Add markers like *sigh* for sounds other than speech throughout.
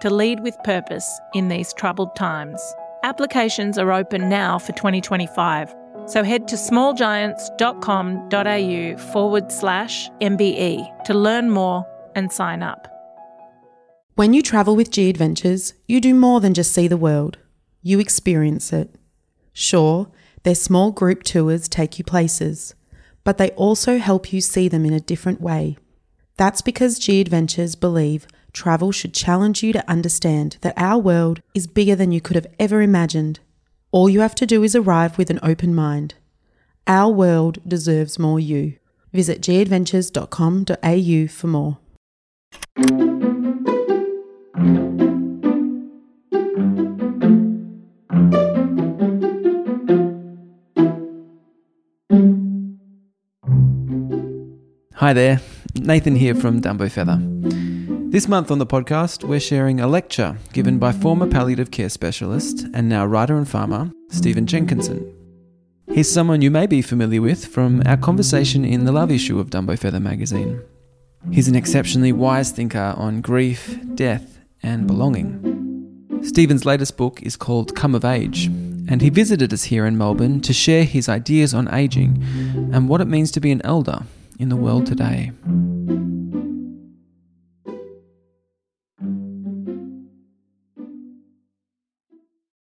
to lead with purpose in these troubled times. Applications are open now for 2025, so head to smallgiants.com.au forward slash MBE to learn more and sign up. When you travel with G Adventures, you do more than just see the world, you experience it. Sure, their small group tours take you places, but they also help you see them in a different way. That's because G Adventures believe travel should challenge you to understand that our world is bigger than you could have ever imagined. All you have to do is arrive with an open mind. Our world deserves more you. Visit gadventures.com.au for more. Hi there, Nathan here from Dumbo Feather. This month on the podcast, we're sharing a lecture given by former palliative care specialist and now writer and farmer, Stephen Jenkinson. He's someone you may be familiar with from our conversation in the love issue of Dumbo Feather magazine. He's an exceptionally wise thinker on grief, death, and belonging. Stephen's latest book is called Come of Age, and he visited us here in Melbourne to share his ideas on aging and what it means to be an elder in the world today.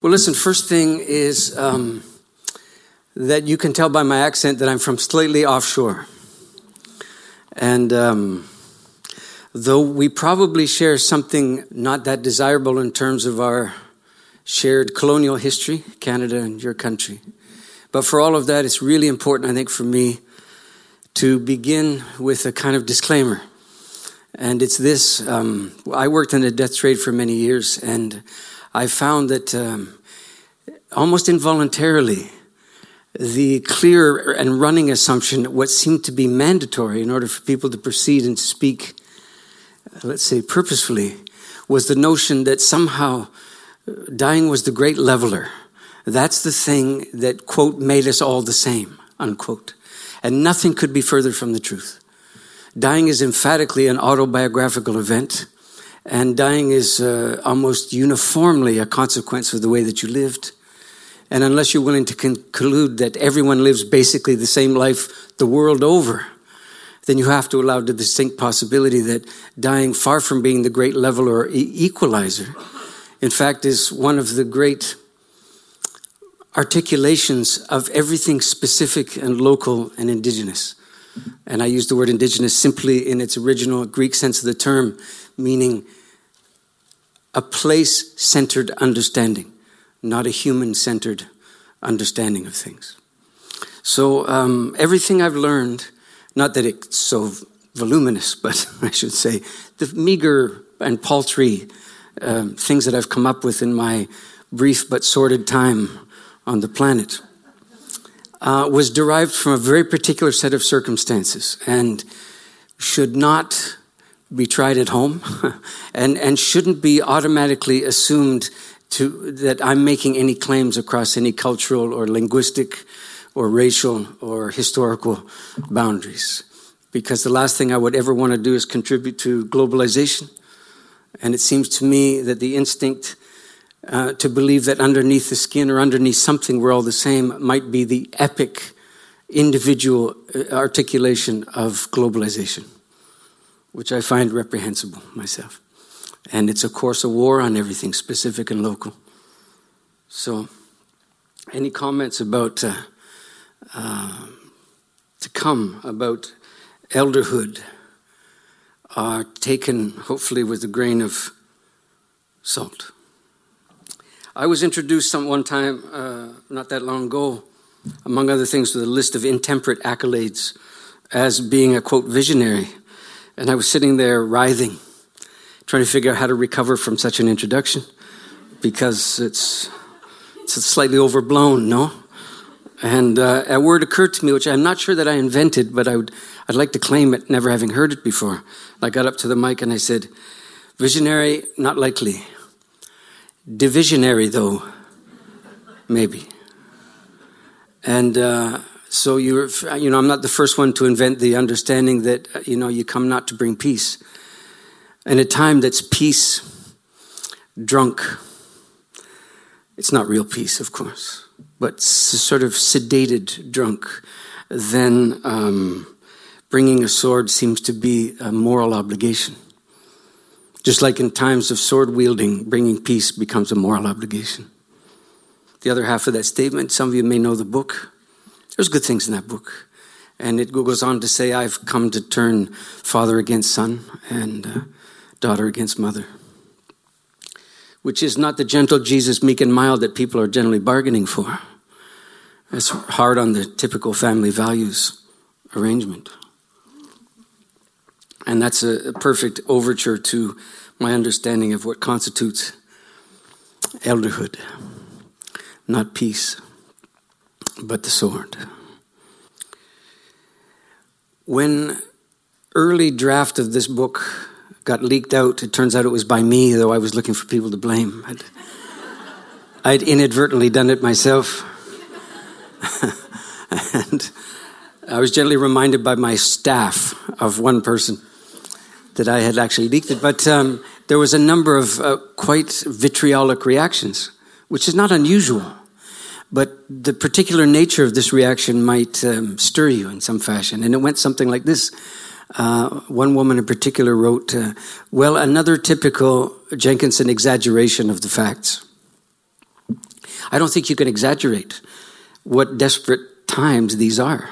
Well, listen, first thing is um, that you can tell by my accent that I'm from slightly offshore. And um, though we probably share something not that desirable in terms of our shared colonial history, Canada and your country. But for all of that, it's really important, I think, for me to begin with a kind of disclaimer. And it's this um, I worked in the death trade for many years, and I found that um, almost involuntarily, the clear and running assumption, what seemed to be mandatory in order for people to proceed and speak, let's say purposefully, was the notion that somehow uh, dying was the great leveler. That's the thing that, quote, made us all the same, unquote. And nothing could be further from the truth. Dying is emphatically an autobiographical event. And dying is uh, almost uniformly a consequence of the way that you lived. And unless you're willing to conclude that everyone lives basically the same life the world over, then you have to allow the distinct possibility that dying, far from being the great leveler or equalizer, in fact, is one of the great articulations of everything specific and local and indigenous. And I use the word indigenous simply in its original Greek sense of the term, meaning a place centered understanding, not a human centered understanding of things. So, um, everything I've learned, not that it's so voluminous, *laughs* but I should say, the meager and paltry um, things that I've come up with in my brief but sordid time on the planet, uh, was derived from a very particular set of circumstances and should not be tried at home *laughs* and, and shouldn't be automatically assumed to, that I'm making any claims across any cultural or linguistic or racial or historical boundaries. Because the last thing I would ever want to do is contribute to globalization. And it seems to me that the instinct uh, to believe that underneath the skin or underneath something we're all the same might be the epic individual uh, articulation of globalization which I find reprehensible myself. And it's, of course, a war on everything specific and local. So, any comments about uh, uh, to come about elderhood are taken, hopefully, with a grain of salt. I was introduced some one time, uh, not that long ago, among other things, with a list of intemperate accolades as being a quote visionary. And I was sitting there writhing, trying to figure out how to recover from such an introduction. because it's, it's slightly overblown, no? And uh, a word occurred to me, which I'm not sure that I invented, but I would, I'd like to claim it, never having heard it before. I got up to the mic and I said, Visionary, not likely. Divisionary, though, maybe. And uh, so you're, you know, I'm not the first one to invent the understanding that, you know, you come not to bring peace. And a time that's peace drunk, it's not real peace, of course, but sort of sedated drunk, then um, bringing a sword seems to be a moral obligation. Just like in times of sword wielding, bringing peace becomes a moral obligation. The other half of that statement, some of you may know the book. There's good things in that book. And it goes on to say, I've come to turn father against son and uh, daughter against mother. Which is not the gentle Jesus, meek and mild, that people are generally bargaining for. It's hard on the typical family values arrangement. And that's a, perfect overture to my understanding of what constitutes elderhood. Not peace, but the sword. When early draft of this book got leaked out, it turns out it was by me, though I was looking for people to blame. I'd, *laughs* I'd inadvertently done it myself. *laughs* and I was gently reminded by my staff of one person that I had actually leaked it. But um, there was a number of uh, quite vitriolic reactions, which is not unusual. But the particular nature of this reaction might um, stir you in some fashion. And it went something like this. Uh, one woman in particular wrote, uh, Well, another typical Jenkinson exaggeration of the facts. I don't think you can exaggerate what desperate times these are.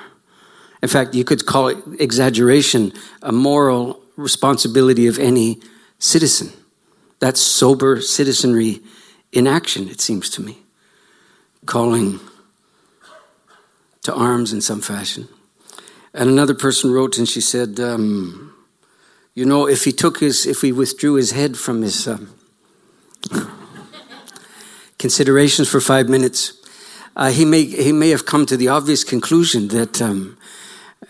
In fact, you could call it exaggeration a moral responsibility of any citizen. That's sober citizenry in action, it seems to me. Calling to arms in some fashion. And another person wrote and she said, um, You know, if he took his, if he withdrew his head from his um, considerations for five minutes, uh, he, may, he may have come to the obvious conclusion that, um,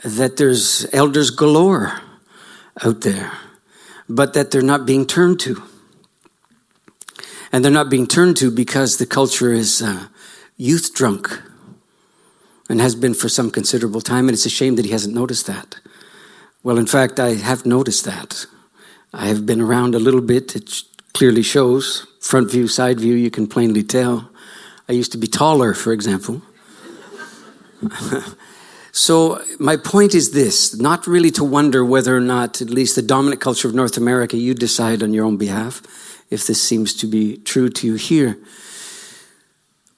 that there's elders galore out there, but that they're not being turned to. And they're not being turned to because the culture is uh, youth drunk and has been for some considerable time, and it's a shame that he hasn't noticed that. Well, in fact, I have noticed that. I have been around a little bit, it clearly shows. Front view, side view, you can plainly tell. I used to be taller, for example. *laughs* So, my point is this not really to wonder whether or not, at least the dominant culture of North America, you decide on your own behalf if this seems to be true to you here.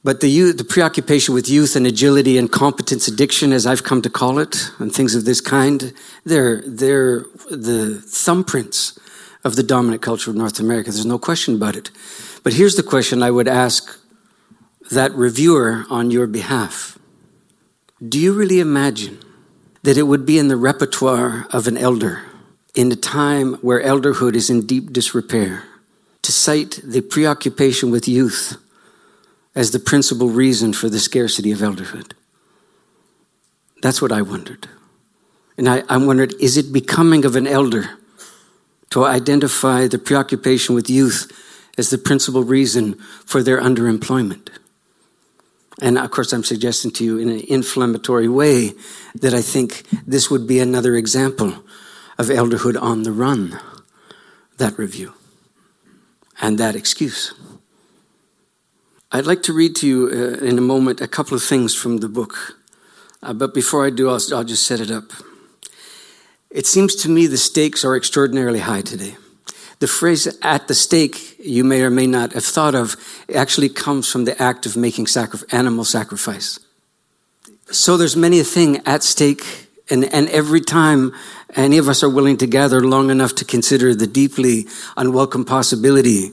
But the, youth, the preoccupation with youth and agility and competence addiction, as I've come to call it, and things of this kind, they're, they're the thumbprints of the dominant culture of North America. There's no question about it. But here's the question I would ask that reviewer on your behalf do you really imagine that it would be in the repertoire of an elder in a time where elderhood is in deep disrepair to cite the preoccupation with youth as the principal reason for the scarcity of elderhood? That's what I wondered. And I, I wondered is it becoming of an elder to identify the preoccupation with youth as the principal reason for their underemployment? And of course, I'm suggesting to you in an inflammatory way that I think this would be another example of elderhood on the run, that review, and that excuse. I'd like to read to you uh, in a moment a couple of things from the book. Uh, but before I do, I'll, I'll just set it up. It seems to me the stakes are extraordinarily high today. The phrase at the stake, you may or may not have thought of, actually comes from the act of making sacri- animal sacrifice. So there's many a thing at stake, and, and every time any of us are willing to gather long enough to consider the deeply unwelcome possibility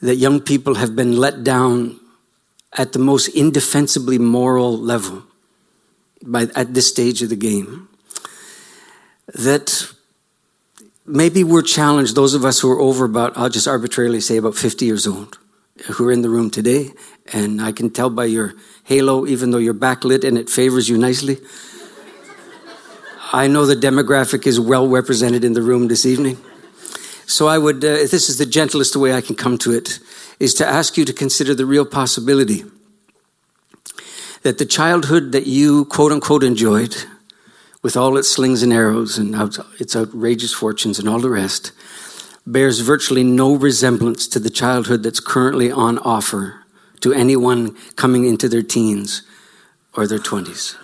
that young people have been let down at the most indefensibly moral level by, at this stage of the game, that maybe we're challenged, those of us who are over about, I'll just arbitrarily say about 50 years old, who are in the room today, and I can tell by your halo, even though you're backlit and it favors you nicely. *laughs* I know the demographic is well represented in the room this evening. So I would, uh, this is the gentlest way I can come to it, is to ask you to consider the real possibility that the childhood that you quote unquote enjoyed, with all its slings and arrows and its outrageous fortunes and all the rest, bears virtually no resemblance to the childhood that's currently on offer to anyone coming into their teens or their 20s.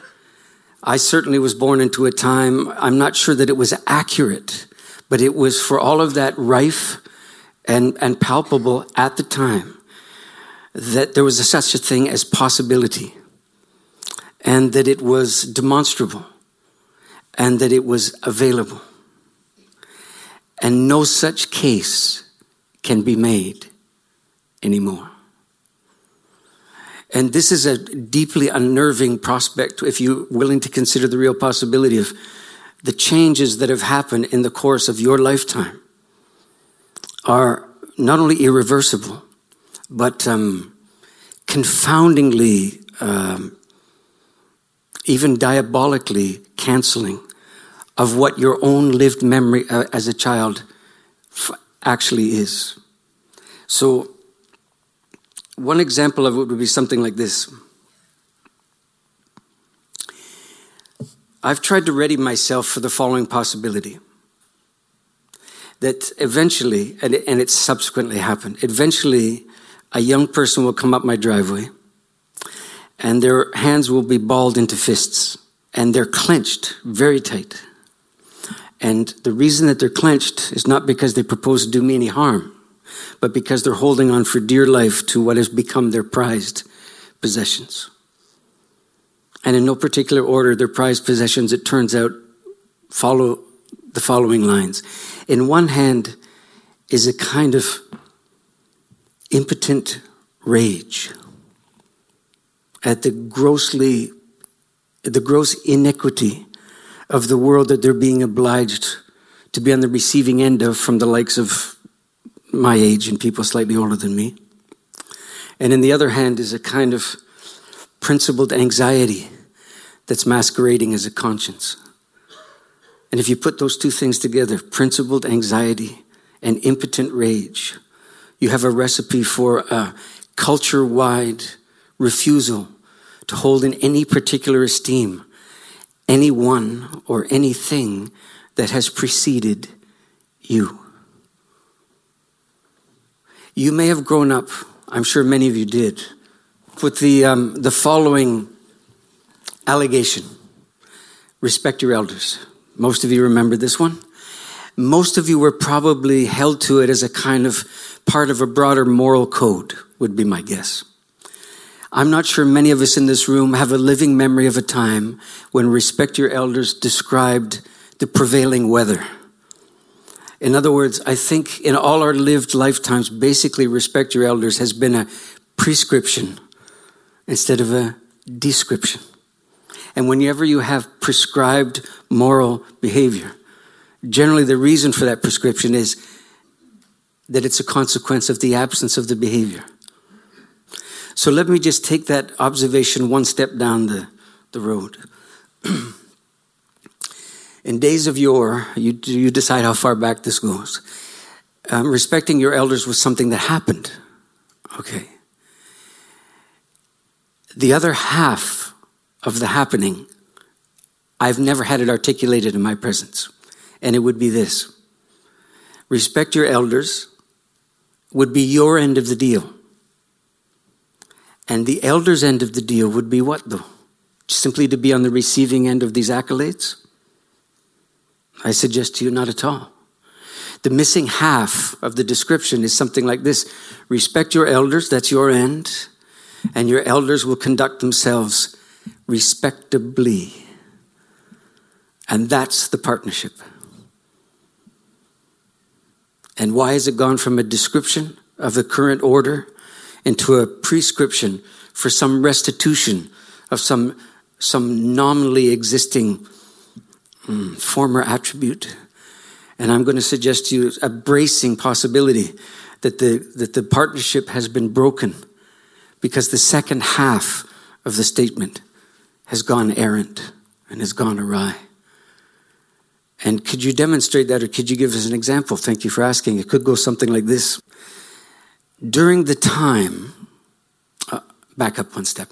I certainly was born into a time, I'm not sure that it was accurate, but it was for all of that rife and, and palpable at the time that there was a, such a thing as possibility and that it was demonstrable and that it was available. And no such case can be made anymore. And this is a deeply unnerving prospect if you're willing to consider the real possibility of the changes that have happened in the course of your lifetime are not only irreversible, but um, confoundingly, um, even diabolically canceling of what your own lived memory uh, as a child f- actually is. So, one example of it would be something like this. I've tried to ready myself for the following possibility that eventually, and, and it's subsequently happened, eventually a young person will come up my driveway and their hands will be balled into fists and they're clenched very tight. And the reason that they're clenched is not because they propose to do me any harm, but because they're holding on for dear life to what has become their prized possessions. And in no particular order, their prized possessions, it turns out, follow the following lines. In one hand is a kind of impotent rage at the grossly, the gross inequity of the world that they're being obliged to be on the receiving end of from the likes of my age and people slightly older than me. And in the other hand is a kind of principled anxiety that's masquerading as a conscience. And if you put those two things together, principled anxiety and impotent rage, you have a recipe for a culture wide refusal to hold in any particular esteem anyone or anything that has preceded you. You may have grown up, I'm sure many of you did, with the, um, the following allegation respect your elders. Most of you remember this one. Most of you were probably held to it as a kind of part of a broader moral code, would be my guess. I'm not sure many of us in this room have a living memory of a time when respect your elders described the prevailing weather. In other words, I think in all our lived lifetimes, basically respect your elders has been a prescription instead of a description. And whenever you have prescribed moral behavior, generally the reason for that prescription is that it's a consequence of the absence of the behavior. So let me just take that observation one step down the, the road. *clears throat* In days of yore, you, you decide how far back this goes. Um, respecting your elders was something that happened. Okay. The other half of the happening, I've never had it articulated in my presence. And it would be this respect your elders would be your end of the deal. And the elder's end of the deal would be what, though? Simply to be on the receiving end of these accolades? I suggest to you, not at all. The missing half of the description is something like this Respect your elders, that's your end, and your elders will conduct themselves respectably. And that's the partnership. And why has it gone from a description of the current order into a prescription for some restitution of some, some nominally existing mm, former attribute. And I'm going to suggest to you a bracing possibility that the, that the partnership has been broken because the second half of the statement has gone errant and has gone awry. And could you demonstrate that or could you give us an example? Thank you for asking. It could go something like this. During the time, uh, back up one step.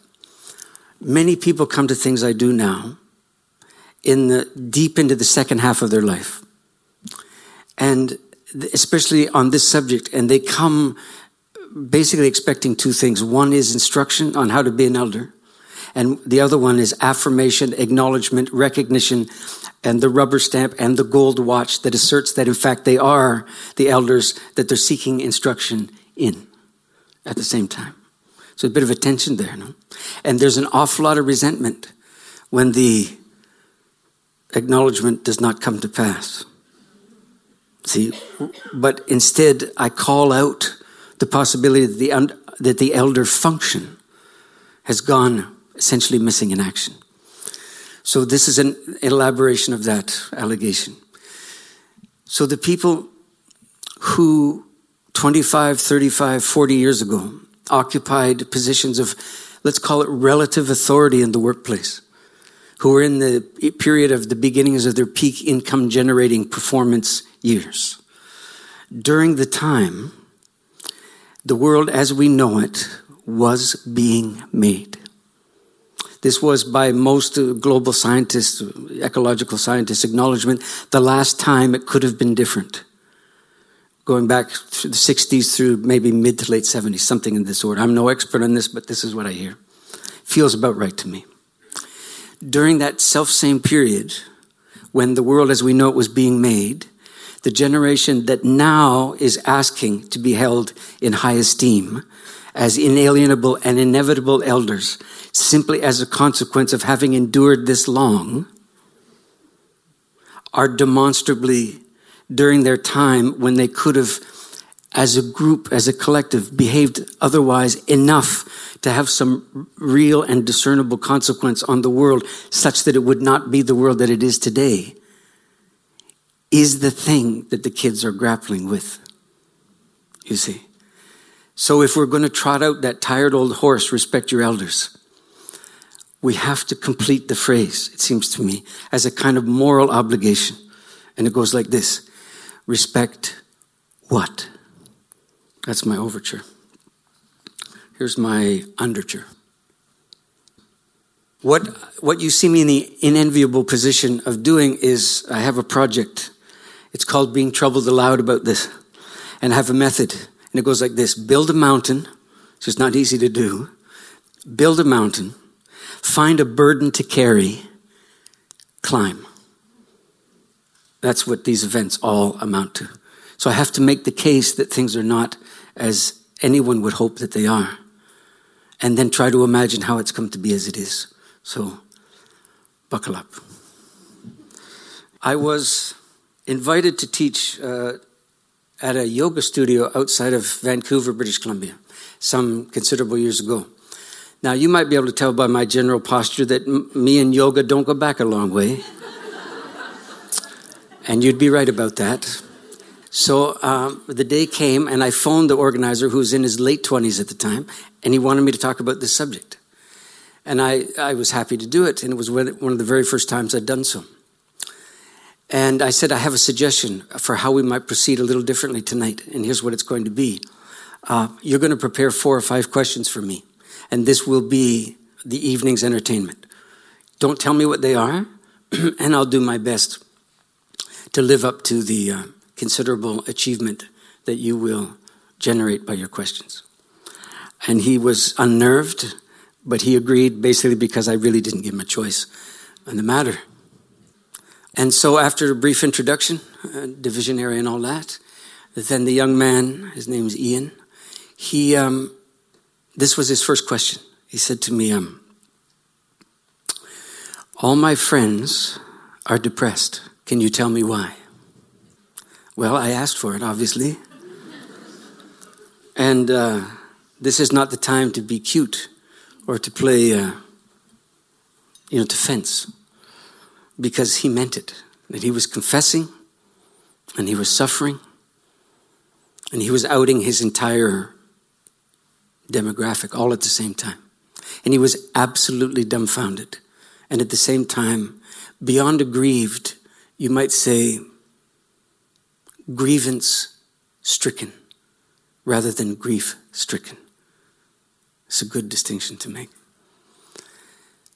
Many people come to things I do now in the deep into the second half of their life. And especially on this subject, and they come basically expecting two things. One is instruction on how to be an elder, and the other one is affirmation, acknowledgement, recognition, and the rubber stamp and the gold watch that asserts that in fact they are the elders that they're seeking instruction in at the same time. So a bit of a tension there, no? And there's an awful lot of resentment when the acknowledgement does not come to pass. See, but instead I call out the possibility that the, that the elder function has gone essentially missing in action. So this is an elaboration of that allegation. So the people who 25, 35, 40 years ago occupied positions of, let's call it relative authority in the workplace, who were in the period of the beginnings of their peak income generating performance years. During the time, the world as we know it was being made. This was, by most global scientists, ecological scientists' acknowledgement, the last time it could have been different. Going back to the 60s through maybe mid to late 70s, something in this order. I'm no expert on this, but this is what I hear. Feels about right to me. During that self same period, when the world as we know it was being made, the generation that now is asking to be held in high esteem as inalienable and inevitable elders simply as a consequence of having endured this long are demonstrably during their time when they could have as a group as a collective behaved otherwise enough to have some real and discernible consequence on the world such that it would not be the world that it is today is the thing that the kids are grappling with. You see. So if we're going to trot out that tired old horse, respect your elders, we have to complete the phrase, it seems to me, as a kind of moral obligation. And it goes like this respect what? That's my overture. Here's my underture. What, what you see me in the inenviable position of doing is I have a project it's called being troubled aloud about this. And I have a method. And it goes like this build a mountain, which is not easy to do. Build a mountain, find a burden to carry, climb. That's what these events all amount to. So I have to make the case that things are not as anyone would hope that they are. And then try to imagine how it's come to be as it is. So, buckle up. I was invited to teach uh, at a yoga studio outside of Vancouver, British Columbia, some considerable years ago. Now, you might be able to tell by my general posture that m- me and yoga don't go back a long way. *laughs* and you'd be right about that. So um, the day came, and I phoned the organizer, who was in his late 20s at the time, and he wanted me to talk about this subject. And I, I was happy to do it, and it was one of the very first times I'd done so. And I said, I have a suggestion for how we might proceed a little differently tonight. And here's what it's going to be uh, You're going to prepare four or five questions for me, and this will be the evening's entertainment. Don't tell me what they are, *clears throat* and I'll do my best to live up to the uh, considerable achievement that you will generate by your questions. And he was unnerved, but he agreed basically because I really didn't give him a choice on the matter. And so, after a brief introduction, uh, divisionary and all that, then the young man, his name's Ian, he, um, this was his first question. He said to me, um, All my friends are depressed. Can you tell me why? Well, I asked for it, obviously. and uh, this is not the time to be cute or to play, uh, you know, to fence because he meant it, that he was confessing and he was suffering And he was outing his entire demographic all at the same time. And he was absolutely dumbfounded. And at the same time, beyond aggrieved, you might say, grievance stricken rather than grief stricken. It's a good distinction to make.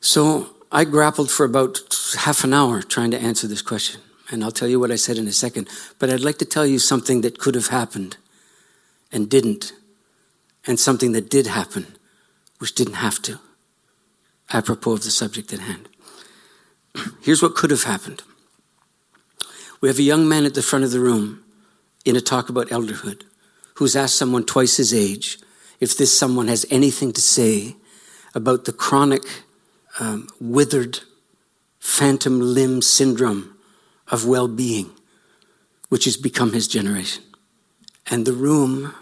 So I grappled for about half an hour trying to answer this question. And I'll tell you what I said in a second. But I'd like to tell you something that could have happened and didn't, and something that did happen, which didn't have to, apropos of the subject at hand. *clears throat* Here's what could have happened. We have a young man at the front of the room in a talk about elderhood who's asked someone twice his age if this someone has anything to say about the chronic um, withered phantom limb syndrome of well being, which has become his generation. And the room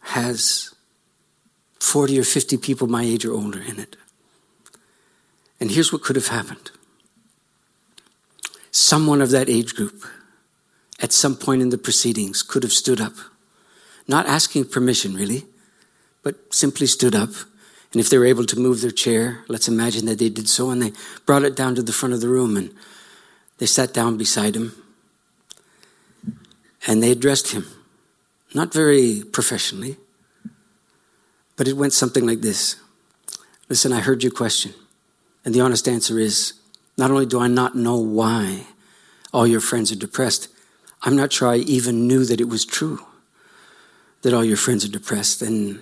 has 40 or 50 people my age or older in it. And here's what could have happened someone of that age group at some point in the proceedings could have stood up, not asking permission really, but simply stood up and if they were able to move their chair, let's imagine that they did so, and they brought it down to the front of the room, and they sat down beside him, and they addressed him. Not very professionally, but it went something like this Listen, I heard your question. And the honest answer is not only do I not know why all your friends are depressed, I'm not sure I even knew that it was true that all your friends are depressed. And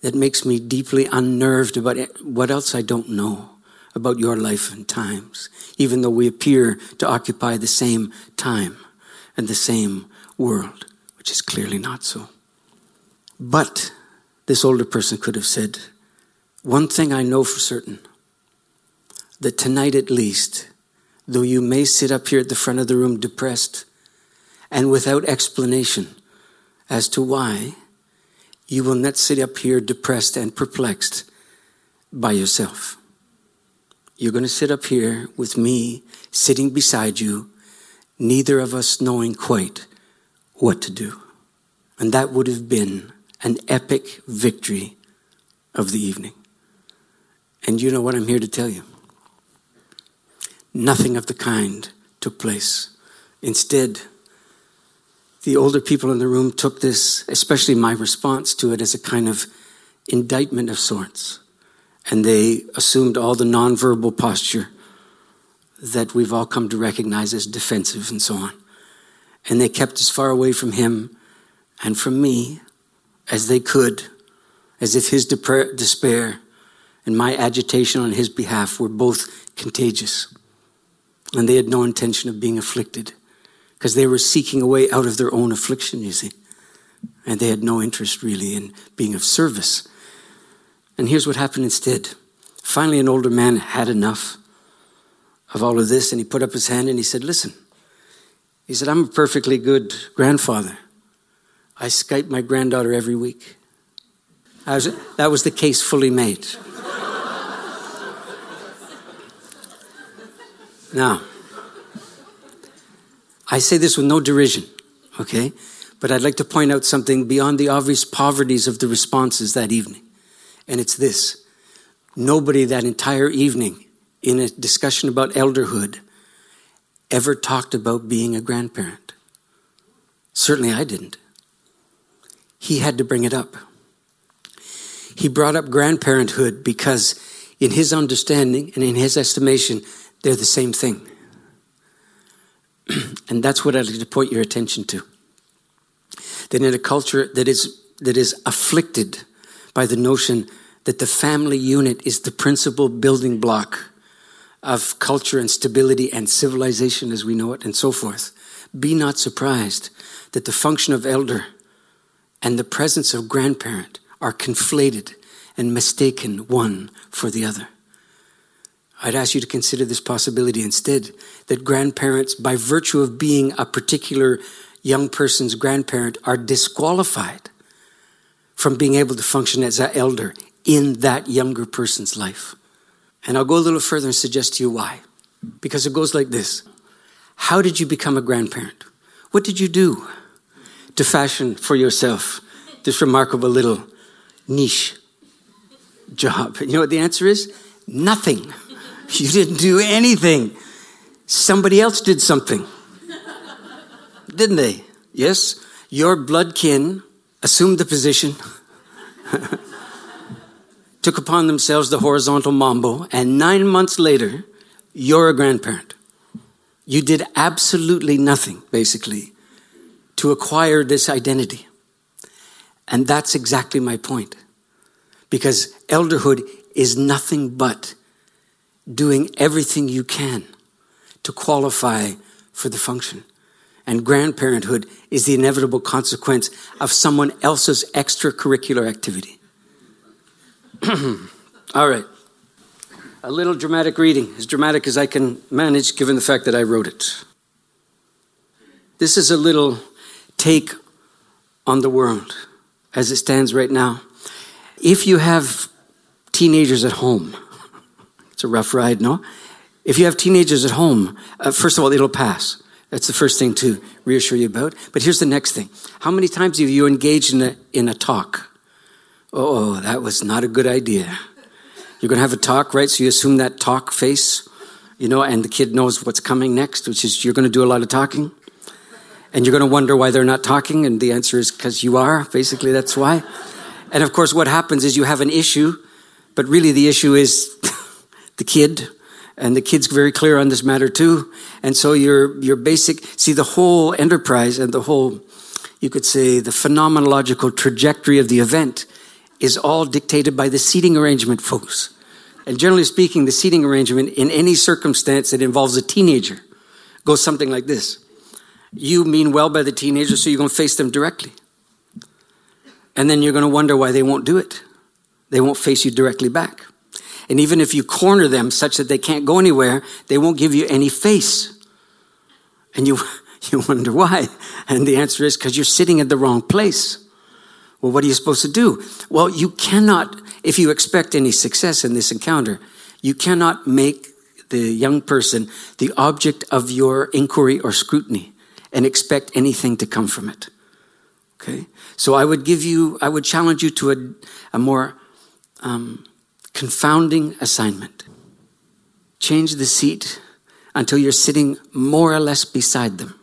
that makes me deeply unnerved about what else I don't know about your life and times, even though we appear to occupy the same time and the same world, which is clearly not so. But this older person could have said, One thing I know for certain that tonight at least, though you may sit up here at the front of the room depressed and without explanation as to why, you will not sit up here depressed and perplexed by yourself. You're going to sit up here with me sitting beside you, neither of us knowing quite what to do. And that would have been an epic victory of the evening. And you know what I'm here to tell you? Nothing of the kind took place. Instead, the older people in the room took this, especially my response to it, as a kind of indictment of sorts. And they assumed all the nonverbal posture that we've all come to recognize as defensive and so on. And they kept as far away from him and from me as they could, as if his despair and my agitation on his behalf were both contagious. And they had no intention of being afflicted because they were seeking a way out of their own affliction, you see. And they had no interest really in being of service. And here's what happened instead. Finally, an older man had enough of all of this, and he put up his hand and he said, Listen, he said, I'm a perfectly good grandfather. I Skype my granddaughter every week. Was, that was the case fully made. now, I say this with no derision, okay? But I'd like to point out something beyond the obvious poverties of the responses that evening. And it's this nobody that entire evening in a discussion about elderhood ever talked about being a grandparent. Certainly I didn't. He had to bring it up. He brought up grandparenthood because, in his understanding and in his estimation, they're the same thing. *clears throat* and that's what I'd like to point your attention to. That in a culture that is, that is afflicted by the notion that the family unit is the principal building block of culture and stability and civilization as we know it and so forth, be not surprised that the function of elder and the presence of grandparent are conflated and mistaken one for the other. I'd ask you to consider this possibility instead that grandparents, by virtue of being a particular young person's grandparent, are disqualified from being able to function as an elder in that younger person's life. And I'll go a little further and suggest to you why. Because it goes like this How did you become a grandparent? What did you do to fashion for yourself this remarkable little niche job? You know what the answer is? Nothing. *laughs* You didn't do anything. Somebody else did something. Didn't they? Yes? Your blood kin assumed the position, *laughs* took upon themselves the horizontal mambo, and nine months later, you're a grandparent. You did absolutely nothing, basically, to acquire this identity. And that's exactly my point. Because elderhood is nothing but doing everything you can to qualify for the function. And grandparenthood is the inevitable consequence of someone else's extracurricular activity. *clears throat* All right. A little dramatic reading, as dramatic as I can manage given the fact that I wrote it. This is a little take on the world as it stands right now. If you have teenagers at home, it's a rough ride, no? If you have teenagers at home, uh, first of all, it'll pass. That's the first thing to reassure you about. But here's the next thing. How many times have you engaged in a, in a talk? Oh, that was not a good idea. You're going to have a talk, right? So you assume that talk face, you know, and the kid knows what's coming next, which is you're going to do a lot of talking. And you're going to wonder why they're not talking. And the answer is because you are. Basically, that's why. And of course, what happens is you have an issue, but really the issue is *laughs* the kid, and the kid's very clear on this matter too. And so your your basic see the whole enterprise and the whole you could say the phenomenological trajectory of the event is all dictated by the seating arrangement, folks. And generally speaking, the seating arrangement in any circumstance that involves a teenager goes something like this. You mean well by the teenager, so you're going to face them directly. And then you're going to wonder why they won't do it. They won't face you directly back. And even if you corner them such that they can't go anywhere, they won't give you any face. And you, *laughs* you wonder why. And the answer is because you're sitting in the wrong place. Well, what are you supposed to do? Well, you cannot, if you expect any success in this encounter, you cannot make the young person the object of your inquiry or scrutiny and expect anything to come from it. Okay? So I would give you, I would challenge you to a, a more um, confounding assignment. Change the seat until you're sitting more or less beside them.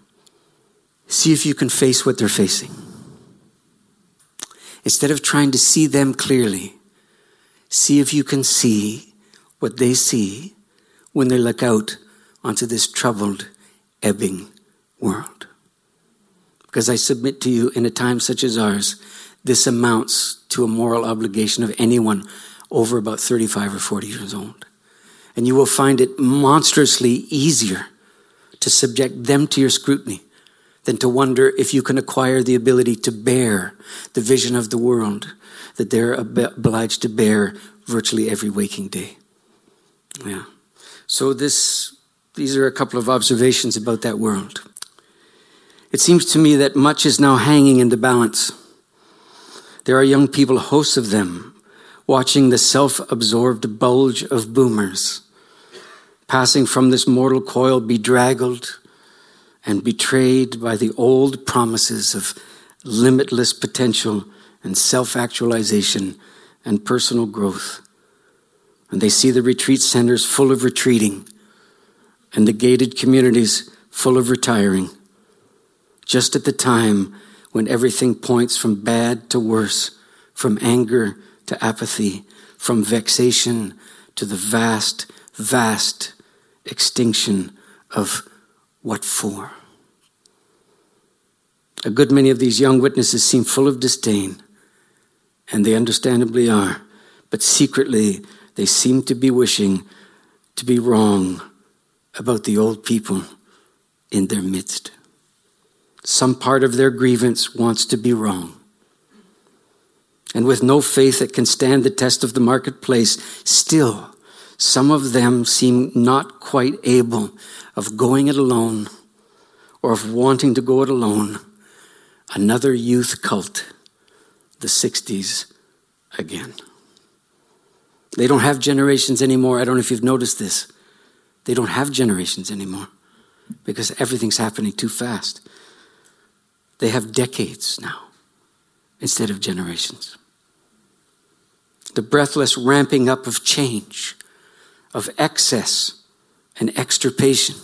See if you can face what they're facing. Instead of trying to see them clearly, see if you can see what they see when they look out onto this troubled, ebbing world. Because I submit to you, in a time such as ours, this amounts to a moral obligation of anyone over about 35 or 40 years old. And you will find it monstrously easier to subject them to your scrutiny than to wonder if you can acquire the ability to bear the vision of the world that they're obliged to bear virtually every waking day. Yeah. So this, these are a couple of observations about that world. It seems to me that much is now hanging in the balance. There are young people, hosts of them, watching the self absorbed bulge of boomers passing from this mortal coil bedraggled and betrayed by the old promises of limitless potential and self actualization and personal growth. And they see the retreat centers full of retreating and the gated communities full of retiring, just at the time when everything points from bad to worse, from anger to apathy, from vexation to the vast, vast extinction of what for. A good many of these young witnesses seem full of disdain, and they understandably are, but secretly they seem to be wishing to be wrong about the old people in their midst. Some part of their grievance wants to be wrong and with no faith that can stand the test of the marketplace, still, some of them seem not quite able of going it alone or of wanting to go it alone. Another youth cult, the 60s again. They don't have generations anymore. I don't know if you've noticed this. They don't have generations anymore because everything's happening too fast. They have decades now instead of generations. The breathless ramping up of change, of excess and extirpation,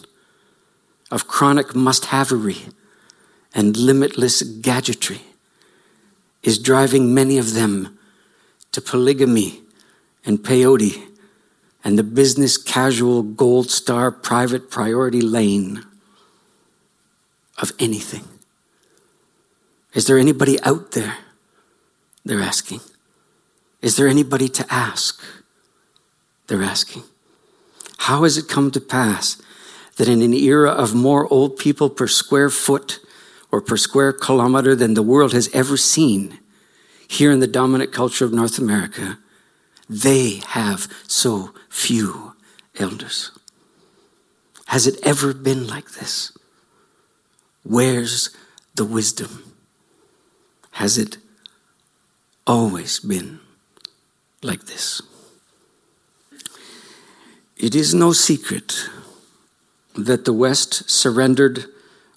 of chronic must havery and limitless gadgetry is driving many of them to polygamy and peyote and the business casual gold star private priority lane of anything. Is there anybody out there? They're asking. Is there anybody to ask? They're asking. How has it come to pass that in an era of more old people per square foot or per square kilometer than the world has ever seen here in the dominant culture of North America, they have so few elders. Has it ever been like this? Where's the wisdom? Has it always been like this? It is no secret that the West surrendered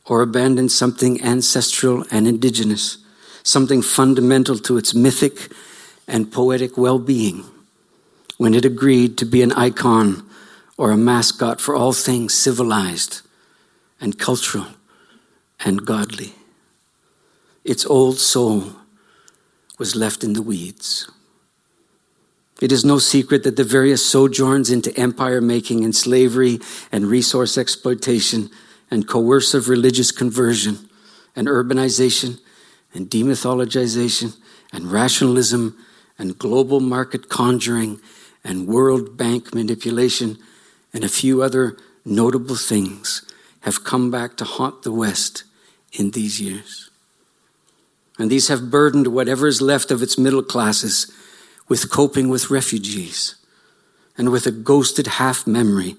or abandoned something ancestral and indigenous, something fundamental to its mythic and poetic well being when it agreed to be an icon or a mascot for all things civilized and cultural and godly. Its old soul was left in the weeds. It is no secret that the various sojourns into empire making and slavery and resource exploitation and coercive religious conversion and urbanization and demythologization and rationalism and global market conjuring and World Bank manipulation and a few other notable things have come back to haunt the West in these years. And these have burdened whatever is left of its middle classes with coping with refugees and with a ghosted half memory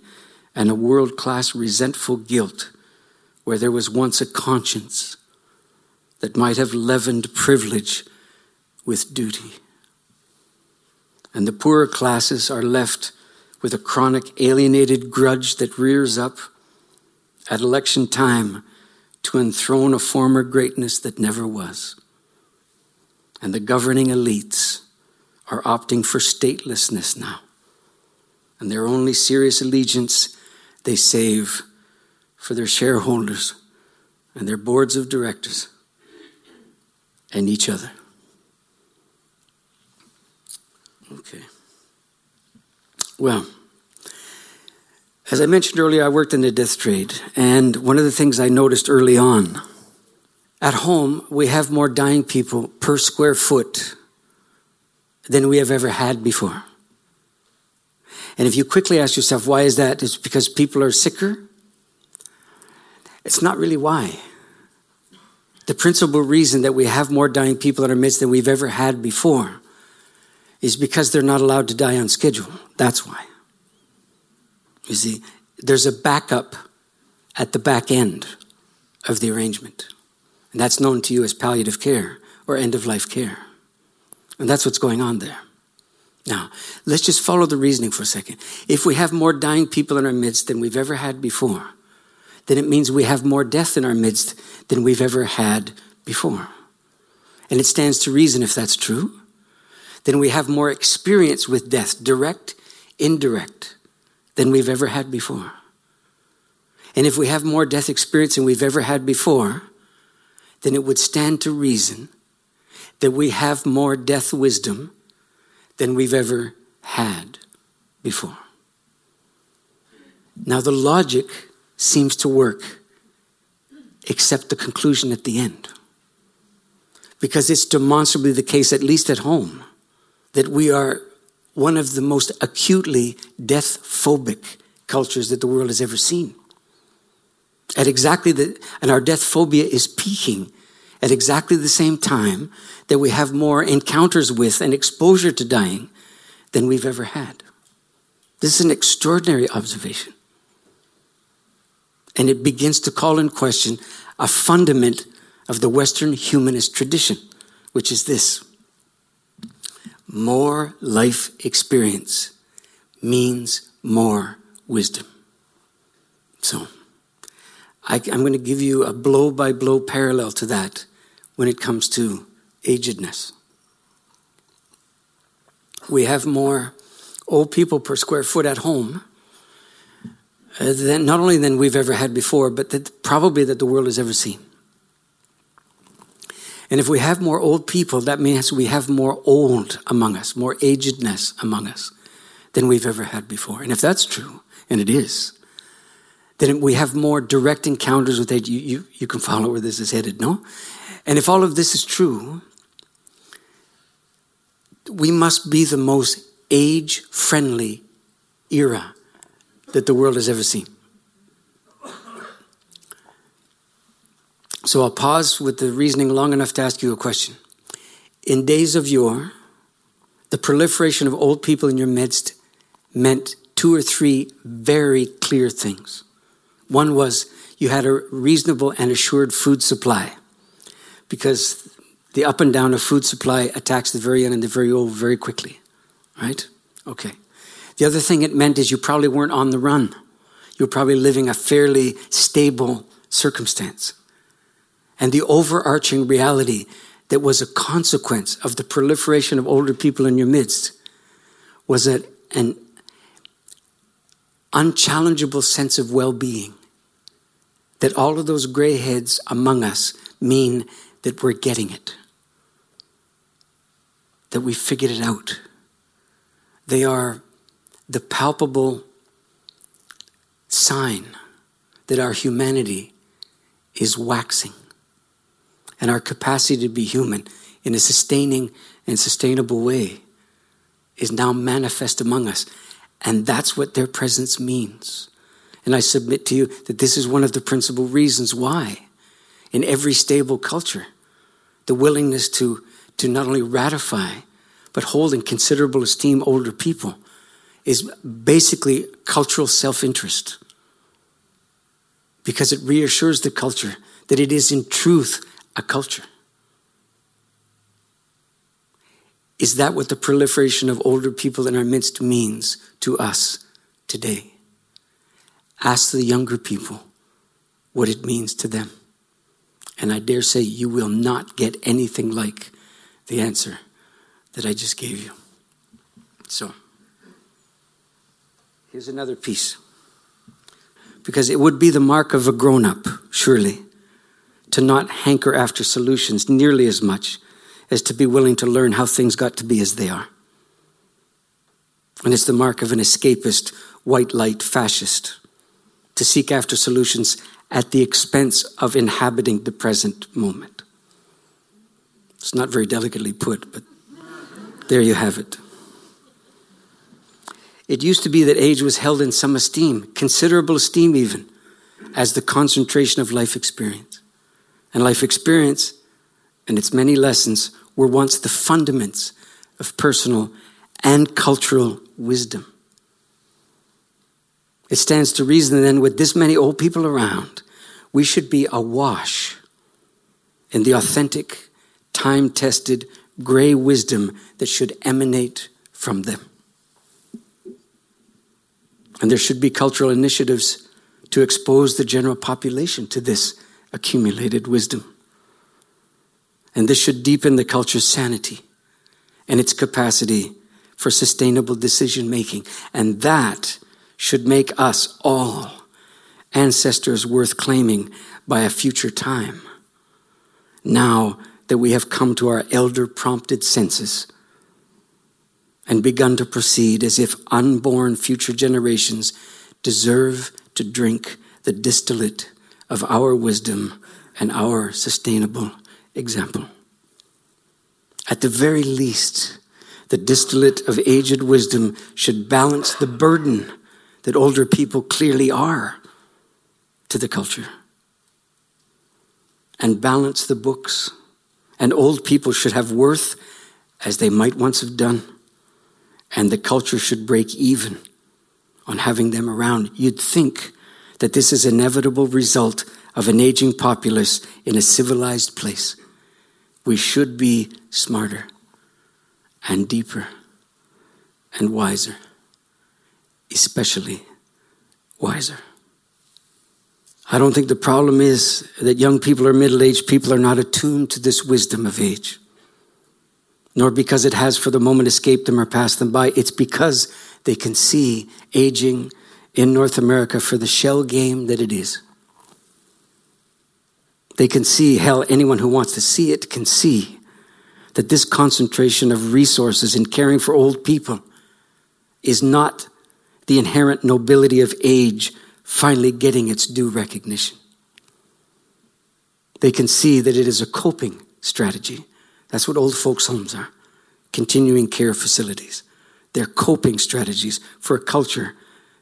and a world class resentful guilt where there was once a conscience that might have leavened privilege with duty and the poorer classes are left with a chronic alienated grudge that rears up at election time to enthrone a former greatness that never was. And the governing elites are opting for statelessness now. And their only serious allegiance they save for their shareholders and their boards of directors and each other. Okay. Well, as I mentioned earlier, I worked in the death trade, and one of the things I noticed early on at home, we have more dying people per square foot than we have ever had before. And if you quickly ask yourself, why is that? It's because people are sicker? It's not really why. The principal reason that we have more dying people in our midst than we've ever had before is because they're not allowed to die on schedule. That's why. You see, there's a backup at the back end of the arrangement. And that's known to you as palliative care or end of life care. And that's what's going on there. Now, let's just follow the reasoning for a second. If we have more dying people in our midst than we've ever had before, then it means we have more death in our midst than we've ever had before. And it stands to reason if that's true then we have more experience with death, direct, indirect, than we've ever had before. And if we have more death experience than we've ever had before, then it would stand to reason that we have more death wisdom than we've ever had before. Now, the logic seems to work, except the conclusion at the end. Because it's demonstrably the case, at least at home, that we are one of the most acutely death phobic cultures that the world has ever seen. At exactly the, and our death phobia is peaking at exactly the same time that we have more encounters with and exposure to dying than we've ever had. This is an extraordinary observation. And it begins to call in question a fundament of the Western humanist tradition, which is this more life experience means more wisdom. So, I, I'm going to give you a blow by blow parallel to that when it comes to agedness. We have more old people per square foot at home uh, than not only than we've ever had before, but that probably that the world has ever seen. And if we have more old people, that means we have more old among us, more agedness among us than we've ever had before. And if that's true, and it is, then we have more direct encounters with age. You, you, you can follow where this is headed, no? And if all of this is true, we must be the most age friendly era that the world has ever seen. So I'll pause with the reasoning long enough to ask you a question. In days of yore, the proliferation of old people in your midst meant two or three very clear things. One was you had a reasonable and assured food supply because the up and down of food supply attacks the very young and the very old very quickly, right? Okay. The other thing it meant is you probably weren't on the run. You were probably living a fairly stable circumstance. And the overarching reality that was a consequence of the proliferation of older people in your midst was that an unchallengeable sense of well being. That all of those gray heads among us mean that we're getting it, that we figured it out. They are the palpable sign that our humanity is waxing and our capacity to be human in a sustaining and sustainable way is now manifest among us. And that's what their presence means. And I submit to you that this is one of the principal reasons why, in every stable culture, the willingness to, to not only ratify, but hold in considerable esteem older people is basically cultural self interest. Because it reassures the culture that it is in truth a culture. Is that what the proliferation of older people in our midst means to us today? Ask the younger people what it means to them. And I dare say you will not get anything like the answer that I just gave you. So, here's another piece. Because it would be the mark of a grown up, surely, to not hanker after solutions nearly as much as to be willing to learn how things got to be as they are. And it's the mark of an escapist, white light fascist to seek after solutions at the expense of inhabiting the present moment. It's not very delicately put, but there you have it. It used to be that age was held in some esteem, considerable esteem even, as the concentration of life experience. And life experience and its many lessons were once the fundaments of personal and cultural wisdom. It stands to reason then, with this many old people around, we should be awash in the authentic, time tested, gray wisdom that should emanate from them. And there should be cultural initiatives to expose the general population to this accumulated wisdom. And this should deepen the culture's sanity and its capacity for sustainable decision making. And that should make us all ancestors worth claiming by a future time. Now that we have come to our elder prompted senses and begun to proceed as if unborn future generations deserve to drink the distillate of our wisdom and our sustainable example. At the very least, the distillate of aged wisdom should balance the burden that older people clearly are to the culture and balance the books. And old people should have worth as they might once have done. And the culture should break even on having them around. You'd think that this is inevitable result of an aging populace in a civilized place. We should be smarter and deeper and wiser, especially wiser. I don't think the problem is that young people or middle aged people are not attuned to this wisdom of age, nor because it has for the moment escaped them or passed them by. It's because they can see aging in North America for the shell game that it is. They can see, hell, anyone who wants to see it can see that this concentration of resources in caring for old people is not the inherent nobility of age finally getting its due recognition. They can see that it is a coping strategy. That's what old folks' homes are continuing care facilities. They're coping strategies for a culture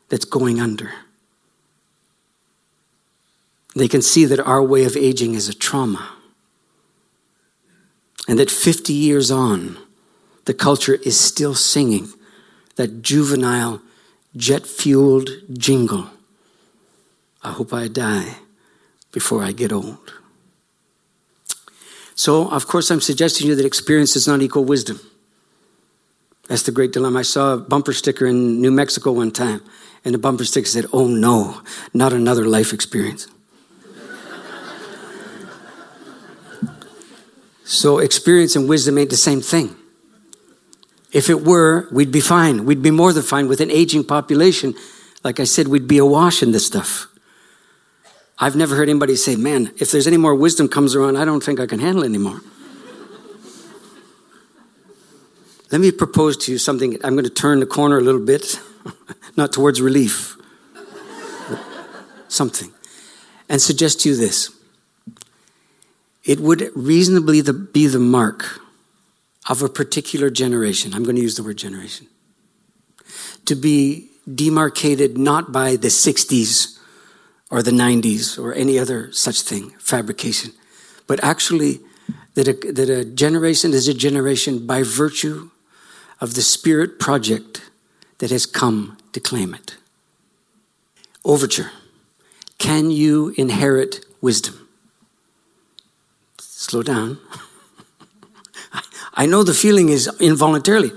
that's going under. They can see that our way of aging is a trauma. And that 50 years on, the culture is still singing that juvenile, jet fueled jingle I hope I die before I get old. So, of course, I'm suggesting to you that experience does not equal wisdom. That's the great dilemma. I saw a bumper sticker in New Mexico one time, and the bumper sticker said, Oh no, not another life experience. *laughs* So experience and wisdom ain't the same thing. If it were, we'd be fine. We'd be more than fine with an aging population. Like I said, we'd be awash in this stuff. I've never heard anybody say, man, if there's any more wisdom comes around, I don't think I can handle anymore. Let me propose to you something. I'm going to turn the corner a little bit, *laughs* not towards relief, something, and suggest to you this it would reasonably be the mark of a particular generation. I'm going to use the word generation. To be demarcated not by the 60s or the 90s or any other such thing, fabrication, but actually that a, that a generation is a generation by virtue of the spirit project that has come to claim it. Overture. Can you inherit wisdom? Slow down. *laughs* I know the feeling is involuntarily.